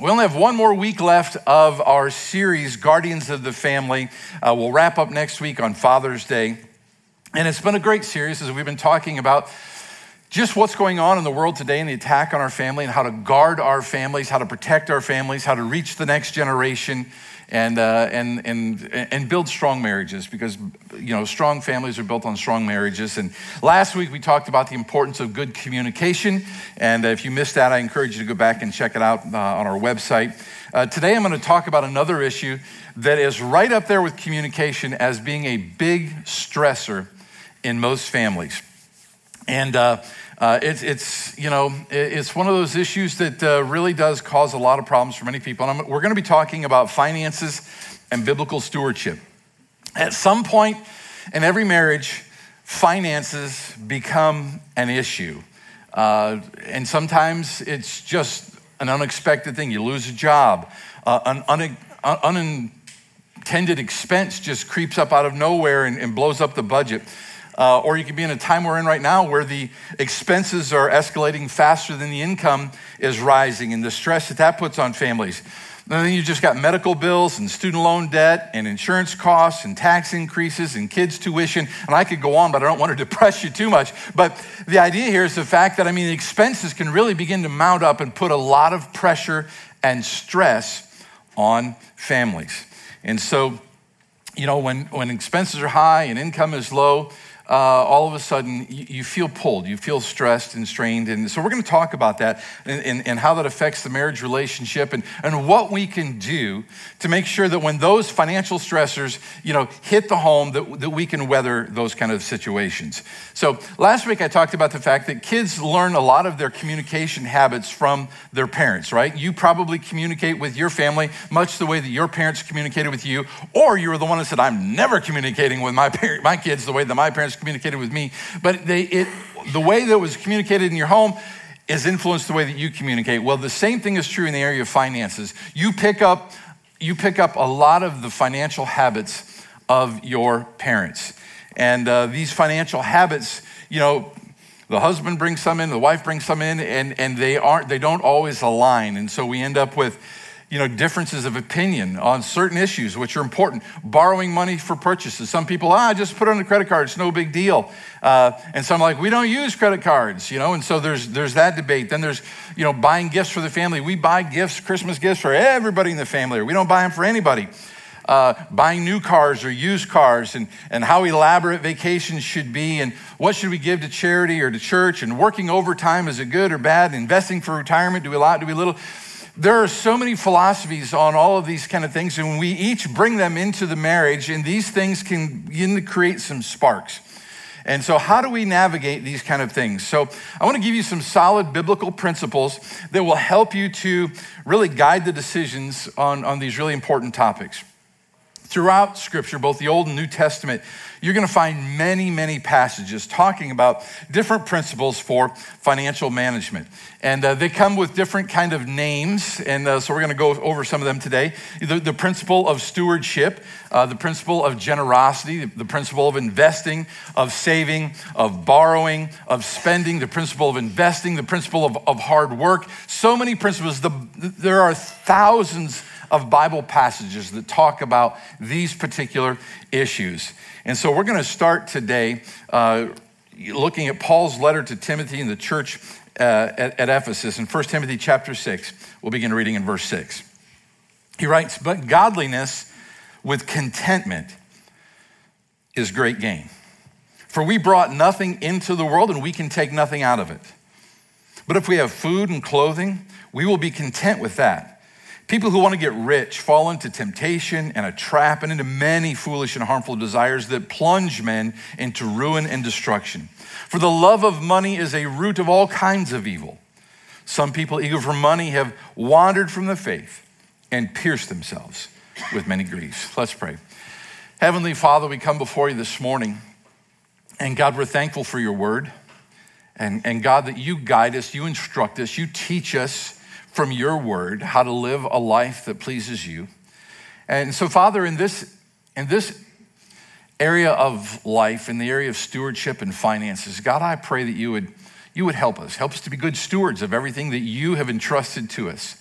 We only have one more week left of our series, Guardians of the Family. Uh, we'll wrap up next week on Father's Day. And it's been a great series as we've been talking about just what's going on in the world today and the attack on our family and how to guard our families, how to protect our families, how to reach the next generation and, uh, and, and, and build strong marriages because, you know, strong families are built on strong marriages. And last week we talked about the importance of good communication. And if you missed that, I encourage you to go back and check it out uh, on our website. Uh, today I'm going to talk about another issue that is right up there with communication as being a big stressor in most families. And uh, uh, it's, you know, it's one of those issues that uh, really does cause a lot of problems for many people. And I'm, we're going to be talking about finances and biblical stewardship. At some point in every marriage, finances become an issue. Uh, and sometimes it's just an unexpected thing. You lose a job, uh, an un- unintended expense just creeps up out of nowhere and, and blows up the budget. Uh, or you could be in a time we're in right now where the expenses are escalating faster than the income is rising and the stress that that puts on families. And then you just got medical bills and student loan debt and insurance costs and tax increases and kids' tuition. And I could go on, but I don't want to depress you too much. But the idea here is the fact that, I mean, expenses can really begin to mount up and put a lot of pressure and stress on families. And so, you know, when, when expenses are high and income is low, uh, all of a sudden you, you, feel pulled, you feel stressed and strained. And so we're going to talk about that and, and, and, how that affects the marriage relationship and, and what we can do to make sure that when those financial stressors, you know, hit the home, that, that we can weather those kind of situations. So last week I talked about the fact that kids learn a lot of their communication habits from their parents, right? You probably communicate with your family much the way that your parents communicated with you, or you were the one that said, I'm never communicating with my, parent, my kids the way that my parents communicated with me, but they, it, the way that was communicated in your home is influenced the way that you communicate. Well, the same thing is true in the area of finances. You pick up, you pick up a lot of the financial habits of your parents. And uh, these financial habits, you know, the husband brings some in, the wife brings some in, and, and they aren't, they don't always align. And so we end up with, you know, differences of opinion on certain issues which are important. Borrowing money for purchases. Some people, ah, just put on the credit card, it's no big deal. Uh, and some like, we don't use credit cards, you know, and so there's there's that debate. Then there's, you know, buying gifts for the family. We buy gifts, Christmas gifts for everybody in the family, or we don't buy them for anybody. Uh, buying new cars or used cars and, and how elaborate vacations should be and what should we give to charity or to church and working overtime is it good or bad investing for retirement do we a lot do we little there are so many philosophies on all of these kind of things, and we each bring them into the marriage, and these things can begin to create some sparks. And so, how do we navigate these kind of things? So, I want to give you some solid biblical principles that will help you to really guide the decisions on, on these really important topics. Throughout Scripture, both the Old and New Testament, you're going to find many, many passages talking about different principles for financial management. And uh, they come with different kind of names. And uh, so we're going to go over some of them today. The, the principle of stewardship, uh, the principle of generosity, the, the principle of investing, of saving, of borrowing, of spending, the principle of investing, the principle of, of hard work. So many principles. The, there are thousands of Bible passages that talk about these particular issues. And so we're going to start today uh, looking at Paul's letter to Timothy and the church uh, at, at Ephesus in 1 Timothy chapter 6. We'll begin reading in verse 6. He writes, But godliness with contentment is great gain. For we brought nothing into the world and we can take nothing out of it. But if we have food and clothing, we will be content with that. People who want to get rich fall into temptation and a trap and into many foolish and harmful desires that plunge men into ruin and destruction. For the love of money is a root of all kinds of evil. Some people eager for money have wandered from the faith and pierced themselves with many griefs. Let's pray. Heavenly Father, we come before you this morning, and God, we're thankful for your word. And, and God, that you guide us, you instruct us, you teach us from your word how to live a life that pleases you. And so, Father, in this, in this area of life, in the area of stewardship and finances, God, I pray that you would, you would help us, help us to be good stewards of everything that you have entrusted to us.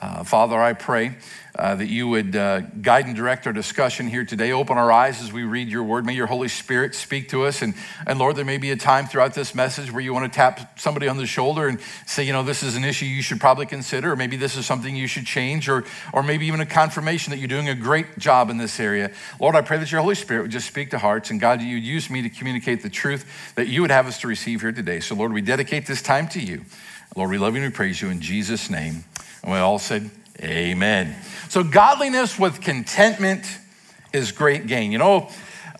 Uh, Father, I pray uh, that you would uh, guide and direct our discussion here today. Open our eyes as we read your word. May your Holy Spirit speak to us. And, and Lord, there may be a time throughout this message where you want to tap somebody on the shoulder and say, you know, this is an issue you should probably consider, or maybe this is something you should change, or, or maybe even a confirmation that you're doing a great job in this area. Lord, I pray that your Holy Spirit would just speak to hearts. And God, you use me to communicate the truth that you would have us to receive here today. So, Lord, we dedicate this time to you. Lord, we love you and we praise you in Jesus' name. And we all said, Amen. So, godliness with contentment is great gain. You know,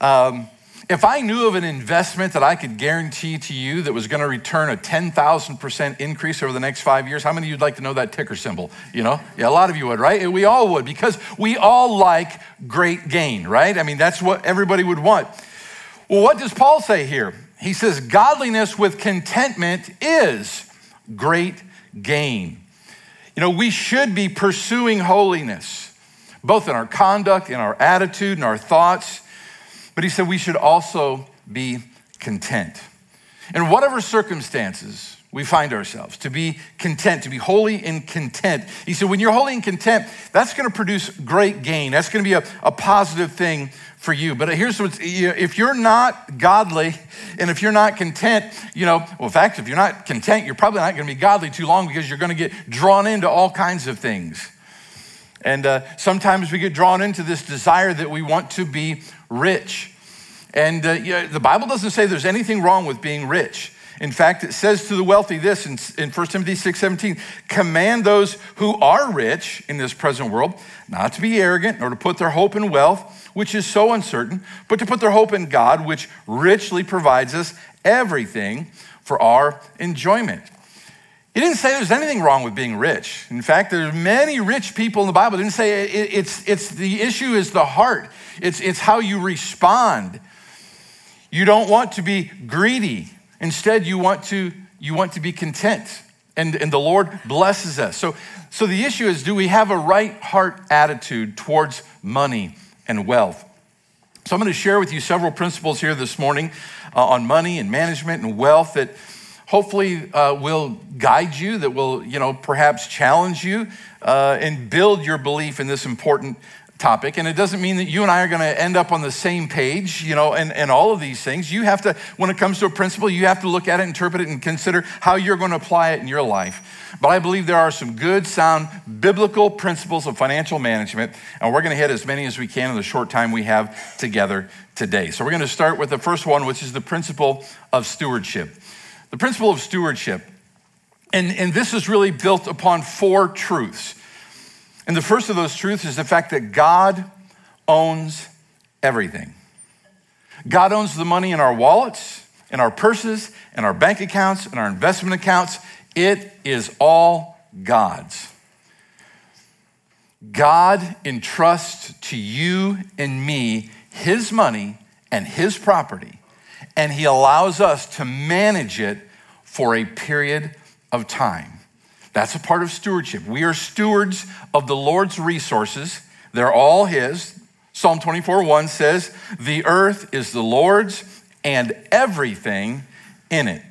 um, if I knew of an investment that I could guarantee to you that was going to return a 10,000% increase over the next five years, how many of you'd like to know that ticker symbol? You know? Yeah, a lot of you would, right? We all would because we all like great gain, right? I mean, that's what everybody would want. Well, what does Paul say here? He says, Godliness with contentment is great gain. You know, we should be pursuing holiness, both in our conduct, in our attitude, in our thoughts. But he said we should also be content. In whatever circumstances we find ourselves, to be content, to be holy and content. He said, when you're holy and content, that's going to produce great gain. That's going to be a, a positive thing for you. But here's what's if you're not godly and if you're not content, you know, well, in fact, if you're not content, you're probably not going to be godly too long because you're going to get drawn into all kinds of things. And uh, sometimes we get drawn into this desire that we want to be rich. And uh, you know, the Bible doesn't say there's anything wrong with being rich. In fact, it says to the wealthy this in, in 1 Timothy 6 17, command those who are rich in this present world not to be arrogant nor to put their hope in wealth which is so uncertain, but to put their hope in God, which richly provides us everything for our enjoyment. He didn't say there's anything wrong with being rich. In fact, there's many rich people in the Bible. He didn't say it, it's, it's the issue is the heart. It's, it's how you respond. You don't want to be greedy. Instead, you want to, you want to be content. And, and the Lord blesses us. So, so the issue is do we have a right heart attitude towards money? and wealth. So, I'm going to share with you several principles here this morning uh, on money and management and wealth that hopefully uh, will guide you, that will, you know, perhaps challenge you uh, and build your belief in this important topic. And it doesn't mean that you and I are going to end up on the same page, you know, and, and all of these things. You have to, when it comes to a principle, you have to look at it, interpret it, and consider how you're going to apply it in your life. But I believe there are some good, sound, biblical principles of financial management, and we're going to hit as many as we can in the short time we have together today. So we're going to start with the first one, which is the principle of stewardship. The principle of stewardship. And, and this is really built upon four truths. And the first of those truths is the fact that God owns everything. God owns the money in our wallets, in our purses, in our bank accounts, in our investment accounts. It is all God's. God entrusts to you and me his money and his property, and he allows us to manage it for a period of time. That's a part of stewardship. We are stewards of the Lord's resources, they're all His. Psalm 24 1 says, The earth is the Lord's and everything in it,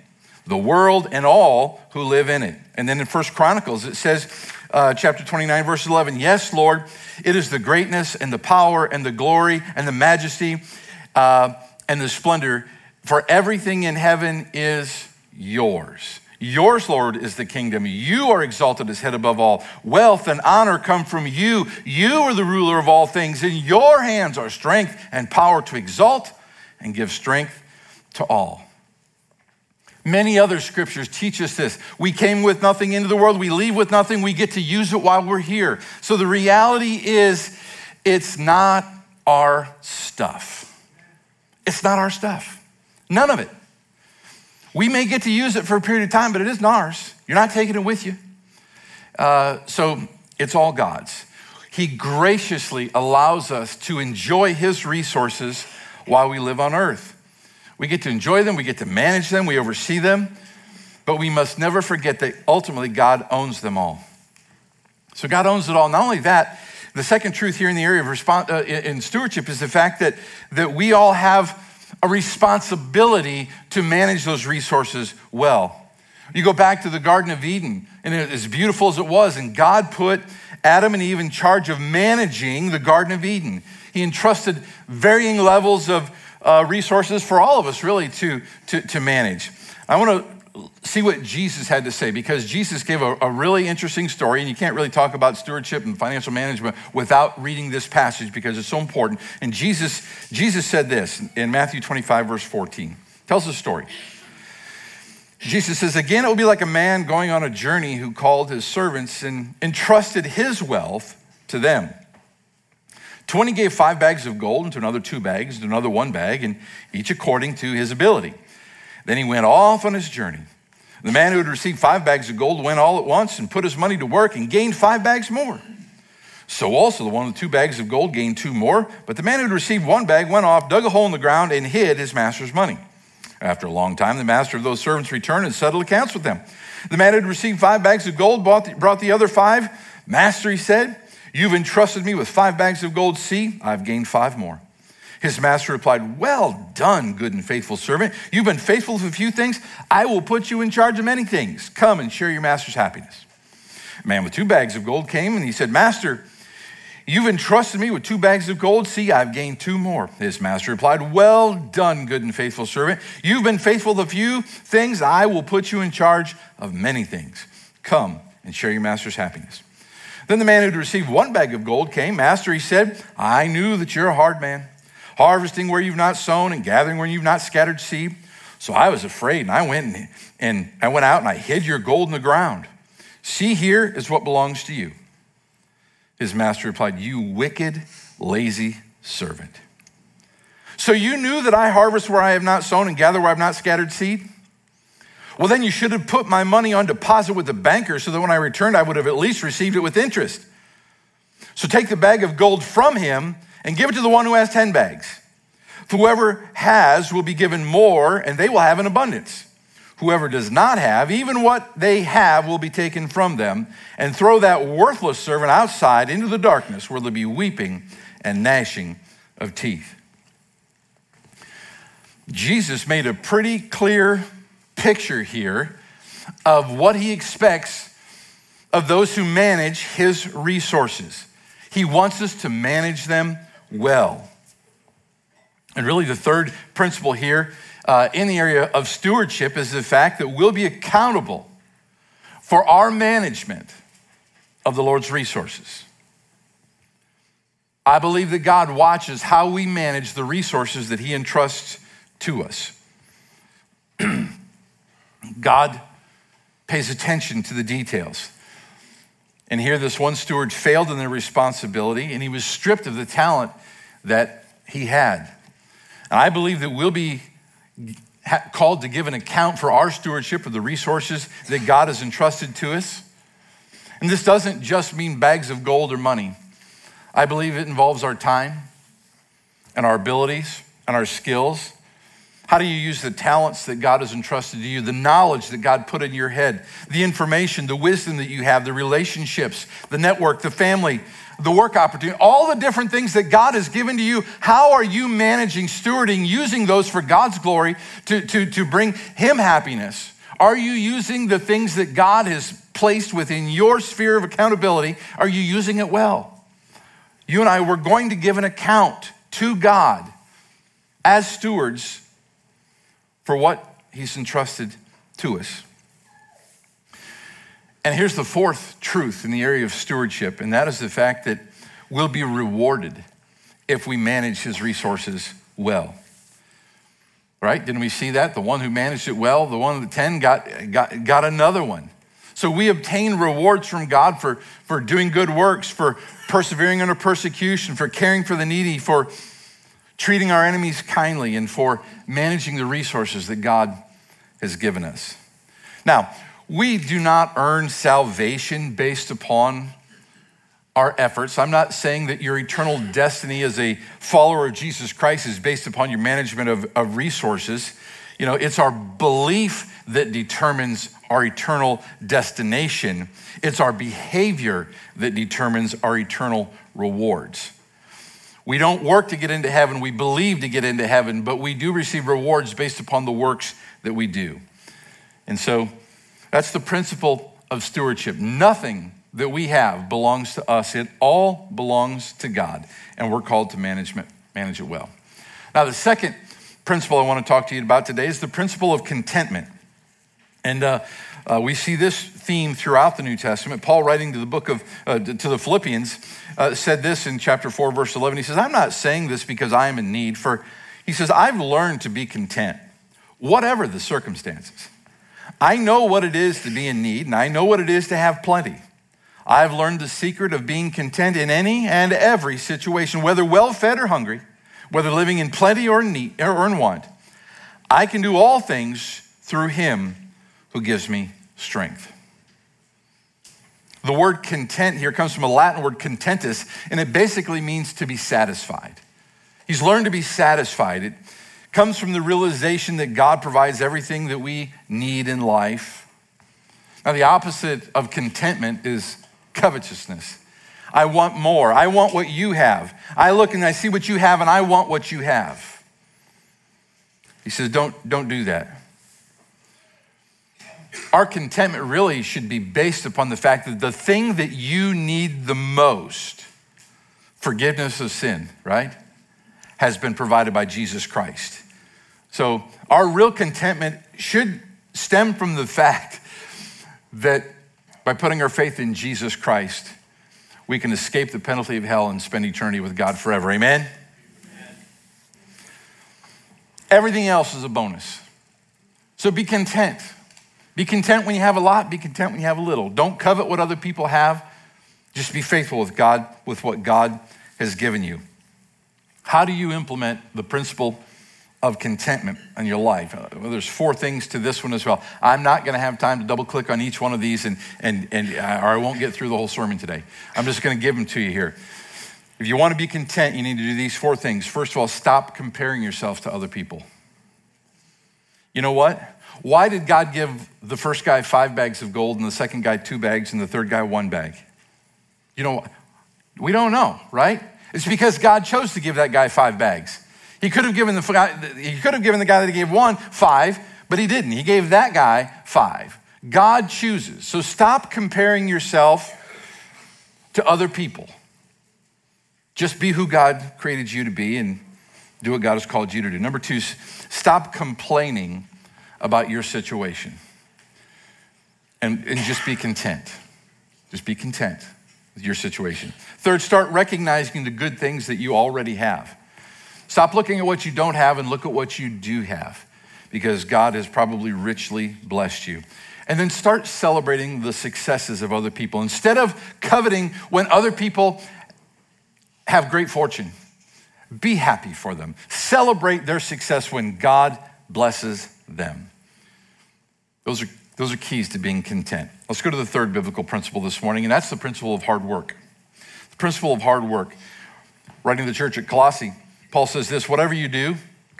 the world and all who live in it. And then in First Chronicles, it says, uh, chapter 29, verse 11, Yes, Lord, it is the greatness and the power and the glory and the majesty uh, and the splendor, for everything in heaven is yours. Yours, Lord, is the kingdom. You are exalted as head above all. Wealth and honor come from you. You are the ruler of all things. In your hands are strength and power to exalt and give strength to all. Many other scriptures teach us this. We came with nothing into the world, we leave with nothing, we get to use it while we're here. So the reality is, it's not our stuff. It's not our stuff. None of it. We may get to use it for a period of time, but it isn't ours. You're not taking it with you. Uh, so it's all God's. He graciously allows us to enjoy His resources while we live on earth. We get to enjoy them, we get to manage them, we oversee them, but we must never forget that ultimately God owns them all. So God owns it all. Not only that, the second truth here in the area of response, uh, in stewardship is the fact that, that we all have a responsibility to manage those resources well. You go back to the Garden of Eden, and as beautiful as it was, and God put Adam and Eve in charge of managing the Garden of Eden. He entrusted varying levels of uh, resources for all of us, really, to, to, to manage. I want to see what Jesus had to say because Jesus gave a, a, really interesting story, and you can't really talk about stewardship and financial management without reading this passage because it's so important. And Jesus, Jesus said this in Matthew 25, verse 14. Tells a story. Jesus says, Again, it will be like a man going on a journey who called his servants and entrusted his wealth to them. To one he gave five bags of gold, and to another two bags, and to another one bag, and each according to his ability. Then he went off on his journey. The man who had received five bags of gold went all at once and put his money to work and gained five bags more. So also the one with two bags of gold gained two more. But the man who had received one bag went off, dug a hole in the ground, and hid his master's money. After a long time, the master of those servants returned and settled accounts with them. The man who had received five bags of gold brought the other five. Master, he said, You've entrusted me with five bags of gold. See, I've gained five more. His master replied, Well done, good and faithful servant. You've been faithful with a few things. I will put you in charge of many things. Come and share your master's happiness. A man with two bags of gold came and he said, Master, You've entrusted me with two bags of gold. See, I've gained two more. His master replied, Well done, good and faithful servant. You've been faithful with a few things. I will put you in charge of many things. Come and share your master's happiness. Then the man who'd received one bag of gold came. Master, he said, I knew that you're a hard man, harvesting where you've not sown and gathering where you've not scattered seed. So I was afraid, and I went and, and I went out and I hid your gold in the ground. See, here is what belongs to you. His master replied, You wicked, lazy servant. So you knew that I harvest where I have not sown and gather where I have not scattered seed? Well, then you should have put my money on deposit with the banker so that when I returned, I would have at least received it with interest. So take the bag of gold from him and give it to the one who has 10 bags. Whoever has will be given more, and they will have an abundance. Whoever does not have, even what they have will be taken from them, and throw that worthless servant outside into the darkness where there'll be weeping and gnashing of teeth. Jesus made a pretty clear picture here of what he expects of those who manage his resources. He wants us to manage them well. And really, the third principle here uh, in the area of stewardship is the fact that we'll be accountable for our management of the Lord's resources. I believe that God watches how we manage the resources that He entrusts to us. God pays attention to the details. And here, this one steward failed in their responsibility and he was stripped of the talent that he had. And I believe that we'll be called to give an account for our stewardship of the resources that God has entrusted to us. And this doesn't just mean bags of gold or money, I believe it involves our time and our abilities and our skills how do you use the talents that God has entrusted to you, the knowledge that God put in your head, the information, the wisdom that you have, the relationships, the network, the family, the work opportunity, all the different things that God has given to you? How are you managing, stewarding, using those for God's glory to, to, to bring Him happiness? Are you using the things that God has placed within your sphere of accountability? Are you using it well? You and I, we're going to give an account to God as stewards for what he's entrusted to us. And here's the fourth truth in the area of stewardship, and that is the fact that we'll be rewarded if we manage his resources well. Right? Didn't we see that? The one who managed it well, the one of the 10 got, got, got another one. So we obtain rewards from God for, for doing good works, for persevering under persecution, for caring for the needy, for treating our enemies kindly, and for managing the resources that God has given us. Now, we do not earn salvation based upon our efforts. I'm not saying that your eternal destiny as a follower of Jesus Christ is based upon your management of, of resources. You know, it's our belief that determines our eternal destination, it's our behavior that determines our eternal rewards. We don't work to get into heaven, we believe to get into heaven, but we do receive rewards based upon the works that we do. And so That's the principle of stewardship. Nothing that we have belongs to us, it all belongs to God, and we're called to management, manage it well. Now, the second principle I want to talk to you about today is the principle of contentment. And uh, uh, we see this theme throughout the New Testament. Paul, writing to the book of uh, to the Philippians, uh, said this in chapter four, verse eleven. He says, "I'm not saying this because I am in need, for he says I've learned to be content, whatever the circumstances. I know what it is to be in need, and I know what it is to have plenty." I've learned the secret of being content in any and every situation, whether well fed or hungry, whether living in plenty or in, need, or in want. I can do all things through him who gives me strength. The word content here comes from a Latin word contentus, and it basically means to be satisfied. He's learned to be satisfied. It comes from the realization that God provides everything that we need in life. Now, the opposite of contentment is covetousness. I want more. I want what you have. I look and I see what you have and I want what you have. He says, don't, don't do that. Our contentment really should be based upon the fact that the thing that you need the most, forgiveness of sin, right, has been provided by Jesus Christ. So our real contentment should stem from the fact that by putting our faith in Jesus Christ, we can escape the penalty of hell and spend eternity with God forever. Amen? Amen? Everything else is a bonus. So be content. Be content when you have a lot, be content when you have a little. Don't covet what other people have. Just be faithful with God, with what God has given you. How do you implement the principle of contentment in your life. Uh, well, there's four things to this one as well. I'm not going to have time to double click on each one of these, and, and, and, uh, or I won't get through the whole sermon today. I'm just going to give them to you here. If you want to be content, you need to do these four things. First of all, stop comparing yourself to other people. You know what? Why did God give the first guy five bags of gold and the second guy two bags and the third guy one bag? You know, we don't know, right? It's because God chose to give that guy five bags. He could have given the, he could have given the guy that he gave one five, but he didn't. He gave that guy five. God chooses. So stop comparing yourself to other people. Just be who God created you to be and do what God has called you to do. Number two, stop complaining about your situation and, and just be content. Just be content with your situation. Third, start recognizing the good things that you already have. Stop looking at what you don't have and look at what you do have because God has probably richly blessed you. And then start celebrating the successes of other people instead of coveting when other people have great fortune. Be happy for them. Celebrate their success when God blesses them. Those are, those are keys to being content. Let's go to the third biblical principle this morning, and that's the principle of hard work. The principle of hard work. Writing to the church at Colossae, Paul says this whatever you do,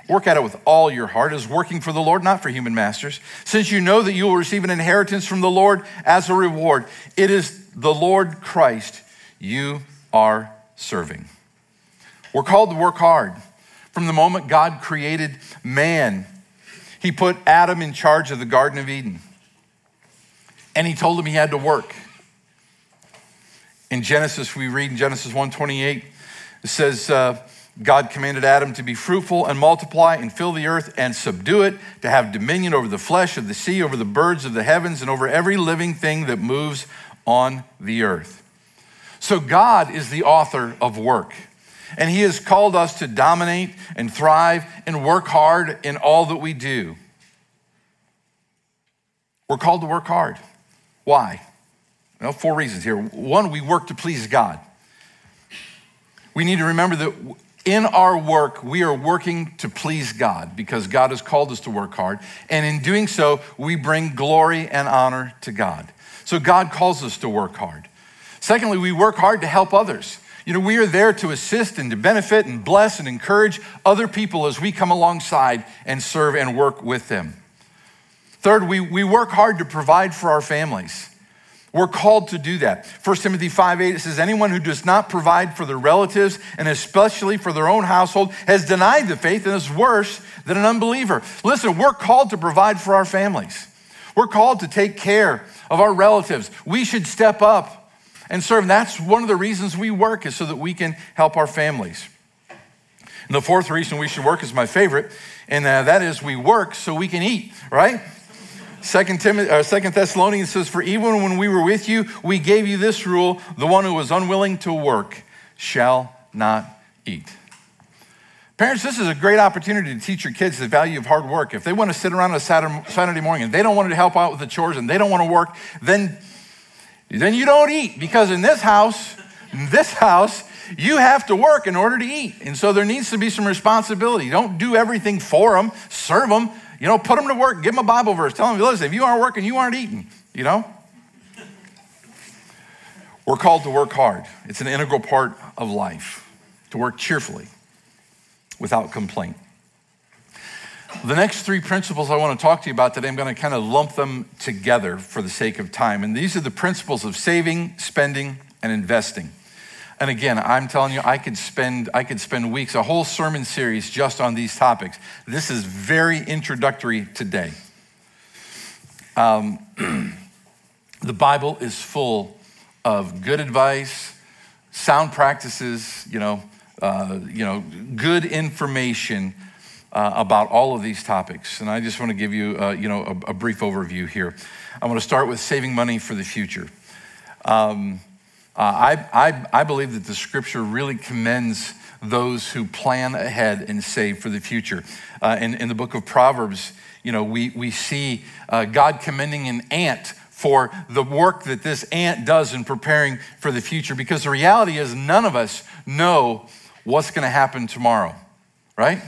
work at it with all your heart as working for the Lord, not for human masters, since you know that you will receive an inheritance from the Lord as a reward. It is the Lord Christ you are serving. We're called to work hard. From the moment God created man, he put Adam in charge of the Garden of Eden. And he told him he had to work. In Genesis, we read in Genesis 1:28, it says, uh, God commanded Adam to be fruitful and multiply and fill the earth and subdue it, to have dominion over the flesh of the sea, over the birds of the heavens, and over every living thing that moves on the earth. So, God is the author of work, and He has called us to dominate and thrive and work hard in all that we do. We're called to work hard. Why? Well, four reasons here. One, we work to please God. We need to remember that in our work, we are working to please God because God has called us to work hard. And in doing so, we bring glory and honor to God. So God calls us to work hard. Secondly, we work hard to help others. You know, we are there to assist and to benefit and bless and encourage other people as we come alongside and serve and work with them. Third, we, we work hard to provide for our families. We're called to do that. 1 Timothy 5 8 it says, Anyone who does not provide for their relatives and especially for their own household has denied the faith and is worse than an unbeliever. Listen, we're called to provide for our families. We're called to take care of our relatives. We should step up and serve. And that's one of the reasons we work is so that we can help our families. And the fourth reason we should work is my favorite, and uh, that is we work so we can eat, right? Second, Timothy, uh, Second Thessalonians says, For even when we were with you, we gave you this rule the one who was unwilling to work shall not eat. Parents, this is a great opportunity to teach your kids the value of hard work. If they want to sit around on a Saturday morning and they don't want to help out with the chores and they don't want to work, then, then you don't eat. Because in this house, in this house, you have to work in order to eat. And so there needs to be some responsibility. Don't do everything for them, serve them. You know, put them to work, give them a Bible verse. Tell them, listen, if you aren't working, you aren't eating, you know? We're called to work hard. It's an integral part of life, to work cheerfully without complaint. The next three principles I want to talk to you about today, I'm going to kind of lump them together for the sake of time. And these are the principles of saving, spending, and investing. And again, I'm telling you, I could spend I could spend weeks, a whole sermon series just on these topics. This is very introductory today. Um, the Bible is full of good advice, sound practices, you know, uh, you know, good information uh, about all of these topics. And I just want to give you, uh, you know, a, a, brief overview here. I want to start with saving money for the future. Um, uh, I, I, I believe that the scripture really commends those who plan ahead and save for the future. Uh, in, in the book of Proverbs, you know, we, we see uh, God commending an ant for the work that this ant does in preparing for the future because the reality is none of us know what's going to happen tomorrow, right?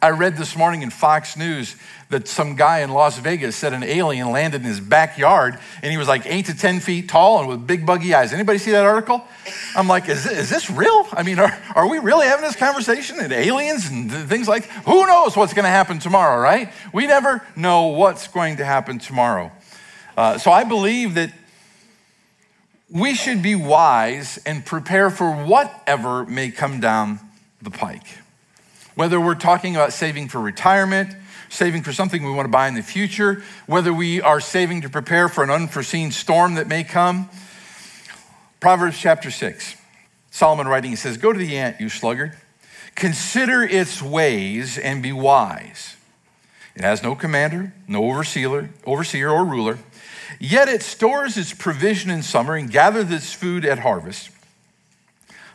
I read this morning in Fox News that some guy in Las Vegas said an alien landed in his backyard and he was like eight to 10 feet tall and with big buggy eyes. Anybody see that article? I'm like, is, is this real? I mean, are, are we really having this conversation and aliens and things like, who knows what's going to happen tomorrow, right? We never know what's going to happen tomorrow. Uh, so I believe that we should be wise and prepare for whatever may come down the pike. Whether we're talking about saving for retirement, saving for something we want to buy in the future, whether we are saving to prepare for an unforeseen storm that may come. Proverbs chapter 6, Solomon writing, he says, Go to the ant, you sluggard. Consider its ways and be wise. It has no commander, no overseer, overseer or ruler, yet it stores its provision in summer and gathers its food at harvest.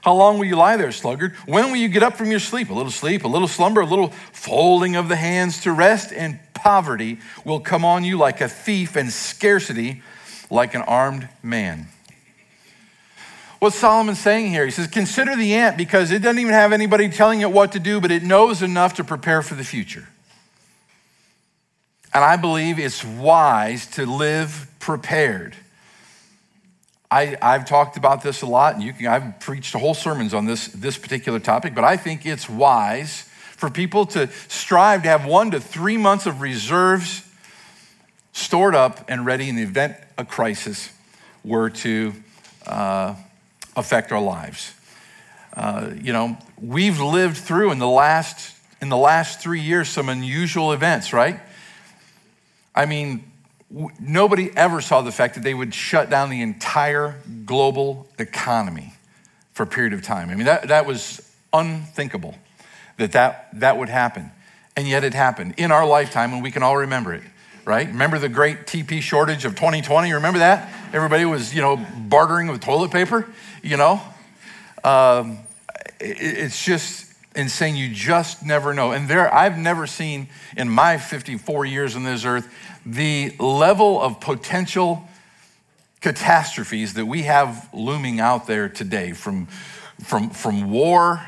How long will you lie there, sluggard? When will you get up from your sleep? A little sleep, a little slumber, a little folding of the hands to rest, and poverty will come on you like a thief, and scarcity like an armed man. What's Solomon saying here? He says, Consider the ant because it doesn't even have anybody telling it what to do, but it knows enough to prepare for the future. And I believe it's wise to live prepared. I, have talked about this a lot, and you can, I've preached whole sermons on this, this particular topic, but I think it's wise for people to strive to have one to three months of reserves stored up and ready in the event a crisis were to uh, affect our lives. Uh, you know, we've lived through in the last in the last three years some unusual events, right? I mean, nobody ever saw the fact that they would shut down the entire global economy for a period of time. I mean, that, that was unthinkable that, that that would happen. And yet it happened in our lifetime, and we can all remember it, right? Remember the great TP shortage of 2020? Remember that? Everybody was, you know, bartering with toilet paper, you know? Um, it, it's just insane. You just never know. And there, I've never seen in my 54 years on this earth the level of potential catastrophes that we have looming out there today from, from, from war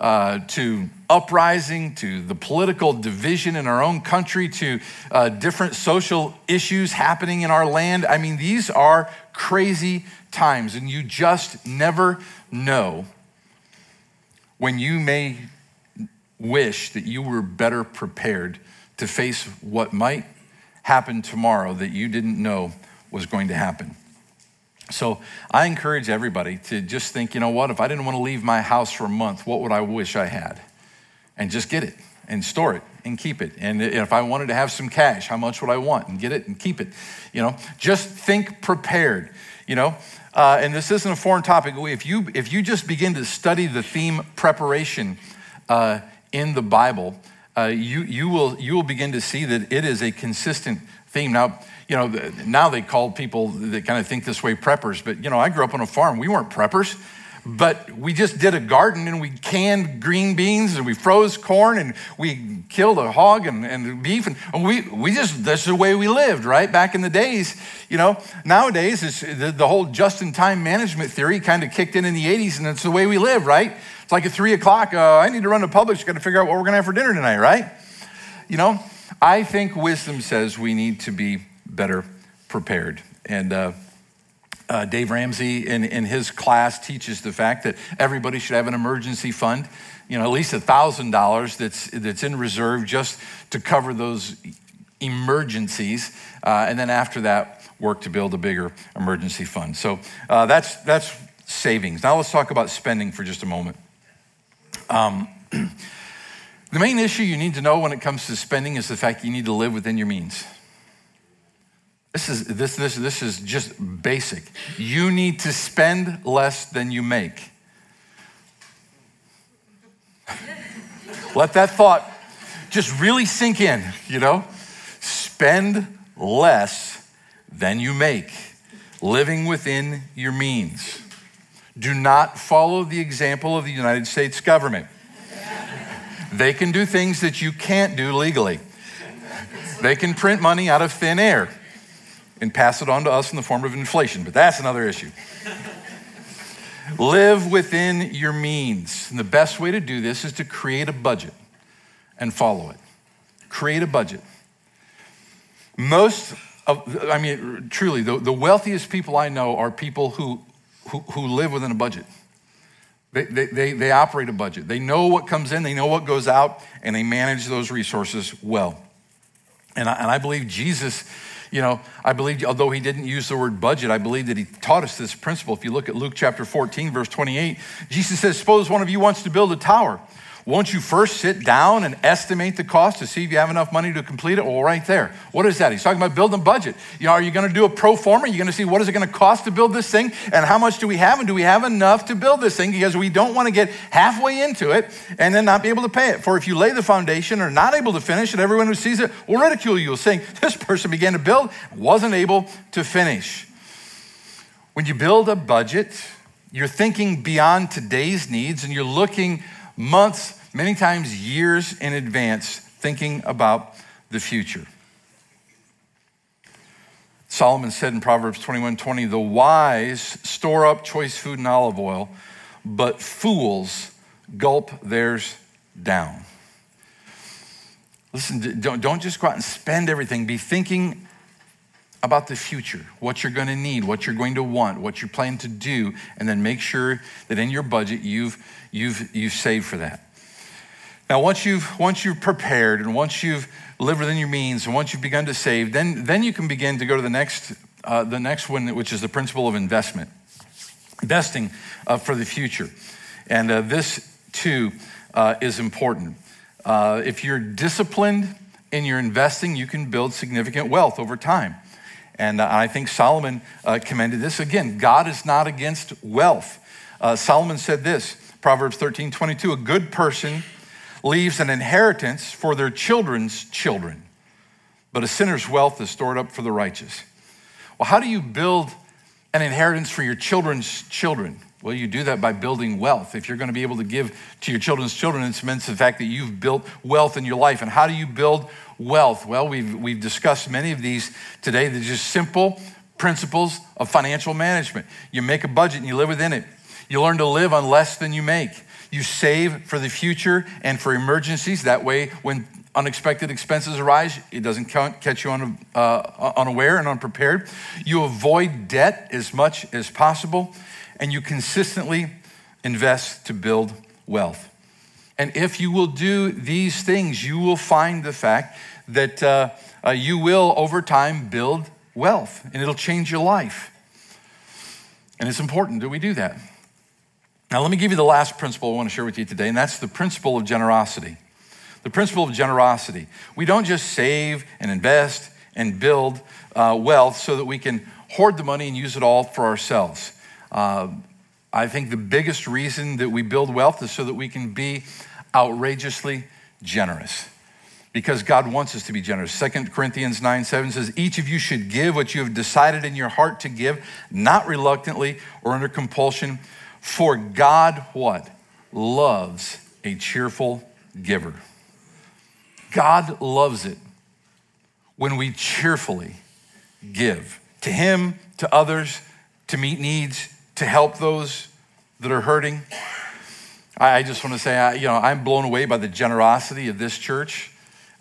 uh, to uprising to the political division in our own country to uh, different social issues happening in our land. I mean, these are crazy times, and you just never know when you may wish that you were better prepared to face what might happen tomorrow that you didn't know was going to happen. So I encourage everybody to just think, you know what, if I didn't want to leave my house for a month, what would I wish I had? And just get it and store it and keep it. And if I wanted to have some cash, how much would I want and get it and keep it? You know, just think prepared, you know. Uh, and this isn't a foreign topic. If you, if you just begin to study the theme preparation uh, in the Bible, uh, you, you, will, you will begin to see that it is a consistent theme. Now, you know, now they call people that kind of think this way preppers, but, you know, I grew up on a farm. We weren't preppers but we just did a garden and we canned green beans and we froze corn and we killed a hog and, and beef and we, we just that's the way we lived right? Back in the days you know nowadays it's the, the whole just-in-time management theory kind of kicked in in the 80s and it's the way we live right? It's like at three o'clock uh, i need to run to publix got to figure out what we're going to have for dinner tonight right? You know i think wisdom says we need to be better prepared and uh, uh, Dave Ramsey in, in his class teaches the fact that everybody should have an emergency fund, you know, at least $1,000 that's, that's in reserve just to cover those emergencies. Uh, and then after that, work to build a bigger emergency fund. So uh, that's, that's savings. Now let's talk about spending for just a moment. Um, the main issue you need to know when it comes to spending is the fact you need to live within your means. This is, this, this, this is just basic. You need to spend less than you make. Let that thought just really sink in, you know? Spend less than you make, living within your means. Do not follow the example of the United States government. They can do things that you can't do legally. They can print money out of thin air and pass it on to us in the form of inflation, but that's another issue. Live within your means. And the best way to do this is to create a budget and follow it. Create a budget. Most of, I mean, truly, the, the wealthiest people I know are people who, who, who live within a budget. They, they, they, they operate a budget. They know what comes in, they know what goes out, and they manage those resources well. And I, and I believe Jesus you know, I believe, although he didn't use the word budget, I believe that he taught us this principle. If you look at Luke chapter 14, verse 28, Jesus says, Suppose one of you wants to build a tower. Won't you first sit down and estimate the cost to see if you have enough money to complete it? Well, right there. What is that? He's talking about building a budget. You know, are you going to do a pro forma? Are you going to see what is it going to cost to build this thing and how much do we have and do we have enough to build this thing? Because we don't want to get halfway into it and then not be able to pay it. For if you lay the foundation or not able to finish it, everyone who sees it will ridicule you, saying, This person began to build, wasn't able to finish. When you build a budget, you're thinking beyond today's needs and you're looking months many times years in advance, thinking about the future. Solomon said in Proverbs 21 20, the wise store up choice food and olive oil, but fools gulp theirs down. Listen, don't, don't just go out and spend everything. Be thinking about the future, what you're going to need, what you're going to want, what you plan to do, and then make sure that in your budget you've, you've, you've saved for that. Now, once you've, once you've prepared and once you've lived within your means and once you've begun to save, then, then you can begin to go to the next, uh, the next one, which is the principle of investment. Investing uh, for the future. And uh, this, too, uh, is important. Uh, if you're disciplined in your investing, you can build significant wealth over time. And uh, I think Solomon commended this. Again, God is not against wealth. Solomon said this Proverbs 13 22, a good person leaves an inheritance for their children's children, but a sinner's wealth is stored up for the righteous. Well, how do you build an inheritance for your children's children? Well, you do that by building wealth. If you're going to be able to give to your children's children, it's meant the fact that you've built wealth in your life. And how do you build wealth? Well, we've, we've discussed many of these today. They're just simple principles of financial management. You make a budget and you live within it. You learn to live on less than you make. You save for the future and for emergencies. That way, when unexpected expenses arise, it doesn't catch you uh, unaware and unprepared. You avoid debt as much as possible, and you consistently invest to build wealth. And if you will do these things, you will find the fact that uh, uh, you will, over time, build wealth, and it'll change your life. And it's important that we do that. Now, let me give you the last principle I want to share with you today, and that's the principle of generosity. The principle of generosity. We don't just save and invest and build uh, wealth so that we can hoard the money and use it all for ourselves. Uh, I think the biggest reason that we build wealth is so that we can be outrageously generous because God wants us to be generous. Second Corinthians 9 7 says, Each of you should give what you have decided in your heart to give, not reluctantly or under compulsion, for God what? Loves a cheerful giver. God loves it when we cheerfully give to Him, to others, to meet needs, to help those that are hurting. I just want to say, you know, I'm blown away by the generosity of this church.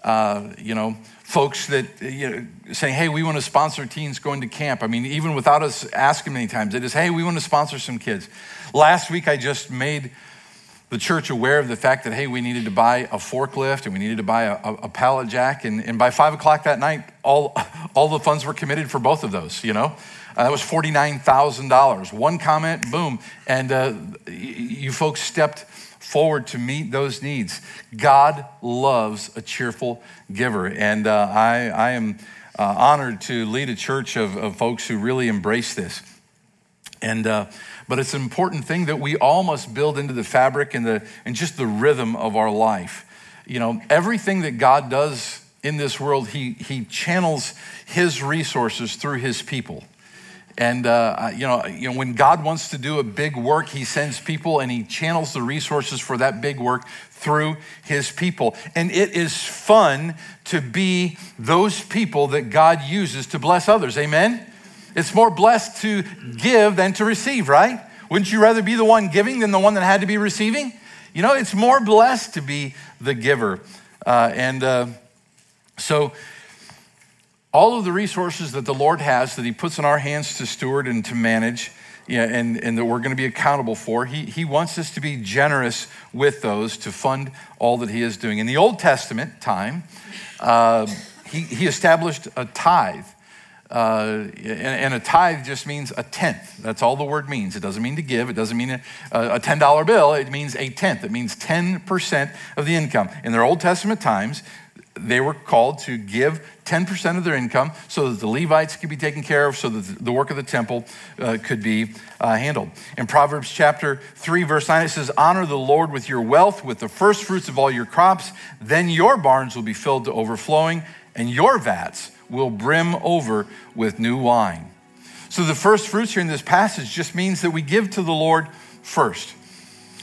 Uh, you know, folks that you know, saying, "Hey, we want to sponsor teens going to camp." I mean, even without us asking many times, it is, "Hey, we want to sponsor some kids." Last week, I just made the church aware of the fact that, hey, we needed to buy a forklift and we needed to buy a, a pallet jack. And, and, by five o'clock that night, all, all the funds were committed for both of those, you know? Uh, that was $49,000. One comment, boom. And uh, you folks stepped forward to meet those needs. God loves a cheerful giver. And uh, I, I am uh, honored to lead a church of, of folks who really embrace this. And, uh, but it's an important thing that we all must build into the fabric and, the, and just the rhythm of our life. You know, everything that God does in this world, he, he channels his resources through his people. And uh, you know, you know, when God wants to do a big work, He sends people and He channels the resources for that big work through His people. And it is fun to be those people that God uses to bless others. Amen. It's more blessed to give than to receive, right? Wouldn't you rather be the one giving than the one that had to be receiving? You know, it's more blessed to be the giver. Uh, and uh, so, all of the resources that the Lord has that He puts in our hands to steward and to manage, yeah, and, and that we're going to be accountable for, he, he wants us to be generous with those to fund all that He is doing. In the Old Testament time, uh, he, he established a tithe uh, and, and, a tithe just means a tenth. That's all the word means. It doesn't mean to give. It doesn't mean a, a $10 bill. It means a tenth. It means 10% of the income. In their Old Testament times, they were called to give 10% of their income so that the Levites could be taken care of, so that the work of the temple uh, could be uh, handled. In Proverbs chapter 3, verse 9, it says, Honor the Lord with your wealth, with the first fruits of all your crops. Then your barns will be filled to overflowing, and your vats will brim over with new wine. So, the first fruits here in this passage just means that we give to the Lord first.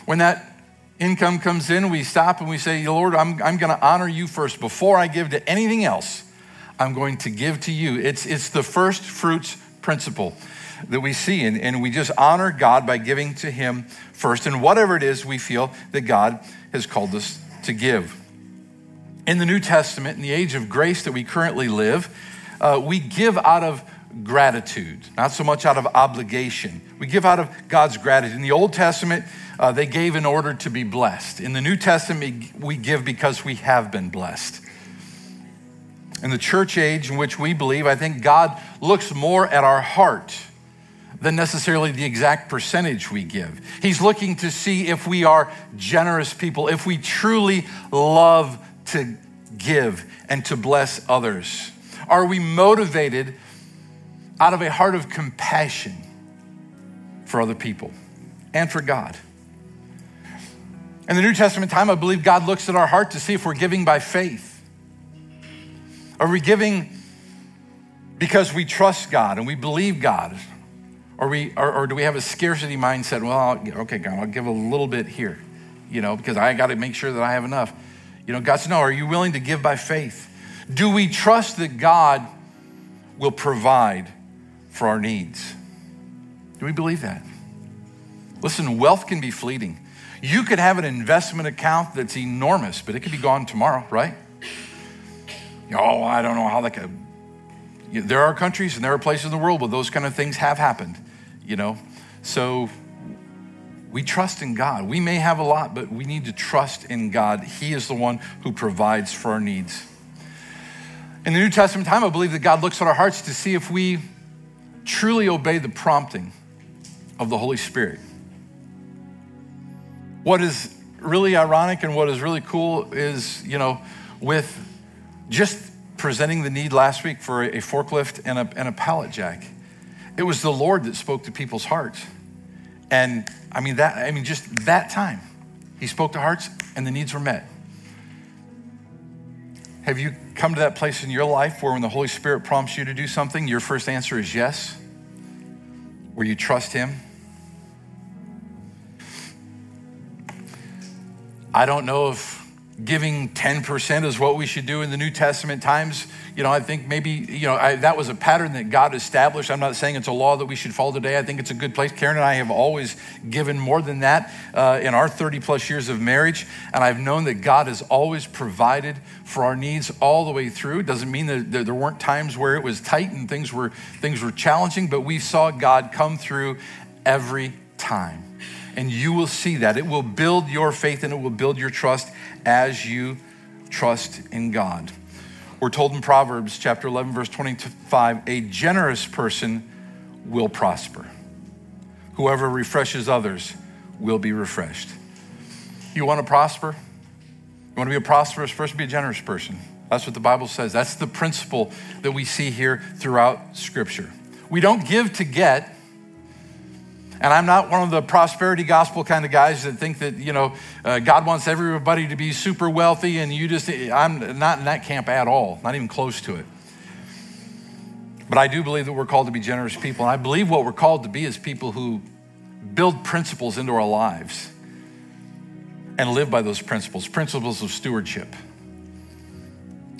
When that income comes in, we stop and we say, Lord, I'm, I'm going to honor you first. Before I give to anything else, I'm going to give to you. It's, it's the first fruits principle that we see, and, and we just honor God by giving to Him first, and whatever it is we feel that God has called us to give. In the New Testament, in the age of grace that we currently live, uh, we give out of gratitude, not so much out of obligation. We give out of God's gratitude. In the Old Testament, uh, they gave in order to be blessed. In the New Testament, we give because we have been blessed. In the church age in which we believe, I think God looks more at our heart than necessarily the exact percentage we give. He's looking to see if we are generous people, if we truly love to give and to bless others? Are we motivated out of a heart of compassion for other people and for God? In the New Testament time, I believe God looks at our heart to see if we're giving by faith. Are we giving because we trust God and we believe God? Or, we, or, or do we have a scarcity mindset? Well, okay, God, I'll give a little bit here, you know, because I got to make sure that I have enough. You know, God says, no, are you willing to give by faith? Do we trust that God will provide for our needs? Do we believe that? Listen, wealth can be fleeting. You could have an investment account that's enormous, but it could be gone tomorrow, right? Oh, I don't know how that could. There are countries and there are places in the world where those kind of things have happened, you know? So we trust in God. We may have a lot, but we need to trust in God. He is the one who provides for our needs. In the New Testament time, I believe that God looks at our hearts to see if we truly obey the prompting of the Holy Spirit. What is really ironic and what is really cool is, you know, with just presenting the need last week for a forklift and a, and a pallet jack, it was the Lord that spoke to people's hearts. And I mean, that, I mean, just that time, He spoke to hearts and the needs were met. Have you come to that place in your life where when the Holy Spirit prompts you to do something, your first answer is yes? Where you trust Him? I don't know if giving 10% is what we should do in the New Testament times. You know, I think maybe, you know, I, that was a pattern that God established. I'm not saying it's a law that we should follow today. I think it's a good place. Karen and I have always given more than that uh, in our 30 plus years of marriage. And I've known that God has always provided for our needs all the way through. It doesn't mean that there weren't times where it was tight and things were, things were challenging, but we saw God come through every time and you will see that. It will build your faith and it will build your trust as you trust in God. We're told in Proverbs chapter 11, verse 25 a generous person will prosper. Whoever refreshes others will be refreshed. You want to prosper? You want to be a prosperous person? Be a generous person. That's what the Bible says. That's the principle that we see here throughout Scripture. We don't give to get, and I'm not one of the prosperity gospel kind of guys that think that, you know, uh, God wants everybody to be super wealthy and you just, I'm not in that camp at all, not even close to it. But I do believe that we're called to be generous people. And I believe what we're called to be is people who build principles into our lives and live by those principles principles of stewardship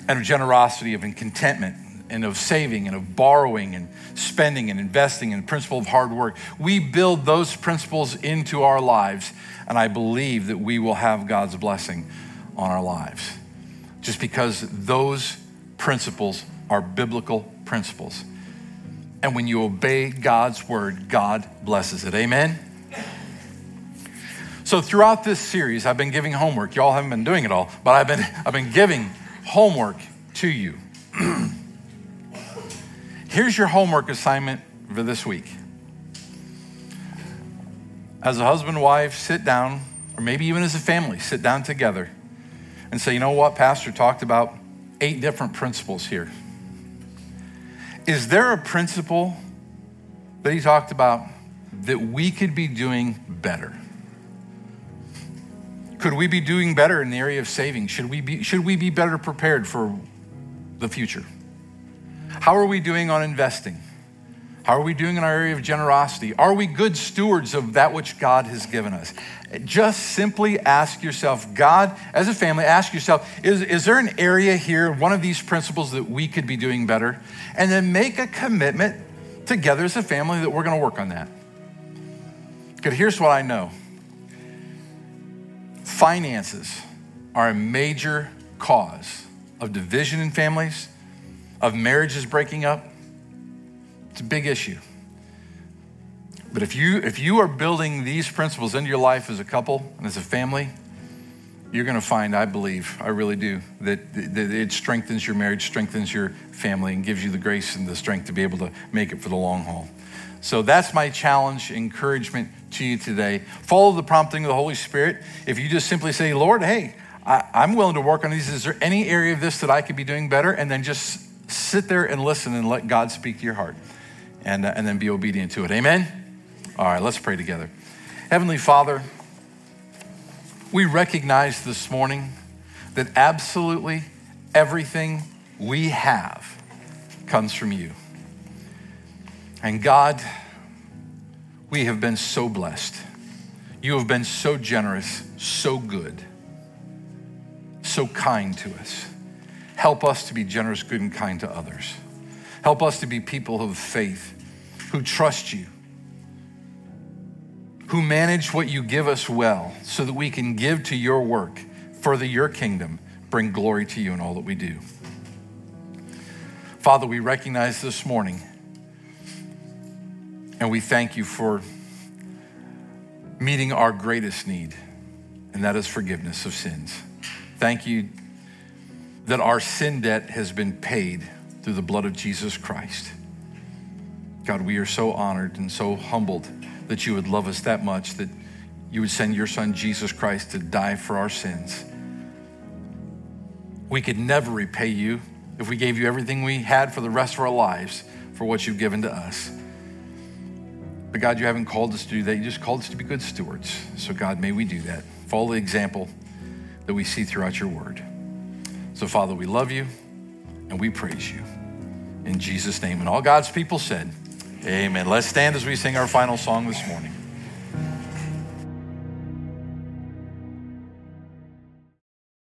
and of generosity, of contentment, and of saving and of borrowing and spending and investing and principle of hard work. We build those principles into our lives, and I believe that we will have God's blessing on our lives. Just because those principles are biblical principles. And when you obey God's word, God blesses it. Amen? So throughout this series, I've been giving homework. Y'all haven't been doing it all, but I've been, I've been giving homework to you. Here's your homework assignment for this week. As a husband and wife, sit down, or maybe even as a family, sit down together and say, you know what, Pastor talked about eight different principles here. Is there a principle that he talked about that we could be doing better? Could we be doing better in the area of saving? Should we be, should we be better prepared for the future? How are we doing on investing? How are we doing in our area of generosity? Are we good stewards of that which God has given us? Just simply ask yourself, God, as a family, ask yourself, is, is there an area here, one of these principles that we could be doing better? And then make a commitment together as a family that we're going to work on that. Because here's what I know finances are a major cause of division in families of marriages breaking up, it's a big issue. But if you if you are building these principles into your life as a couple and as a family, you're going to find, I believe, I really do, that, that it strengthens your marriage, strengthens your family, and gives you the grace and the strength to be able to make it for the long haul. So that's my challenge, encouragement to you today. Follow the prompting of the Holy Spirit. If you just simply say, Lord, hey, I, am willing to work on these. Is there any area of this that I could be doing better? And then just sit there and listen and let God speak to your heart and, uh, and then be obedient to it. Amen? All right, let's pray together. Heavenly Father, we recognize this morning that absolutely everything we have comes from you. And God, we have been so blessed. You have been so generous, so good, so kind to us. Help us to be generous, good, and kind to others. Help us to be people of faith who trust you, who manage what you give us well so that we can give to your work, further your kingdom, bring glory to you in all that we do. Father, we recognize this morning and we thank you for meeting our greatest need, and that is forgiveness of sins. Thank you that our sin debt has been paid through the blood of Jesus Christ. God, we are so honored and so humbled that you would love us that much that you would send your son Jesus Christ to die for our sins. We could never repay you if we gave you everything we had for the rest of our lives for what you've given to us. But God, you haven't called us to do that. You just called us to be good stewards. So, God, may we do that. Follow the example that we see throughout your word. So, Father, we love you and we praise you. In Jesus' name. And all God's people said, Amen. Let's stand as we sing our final song this morning.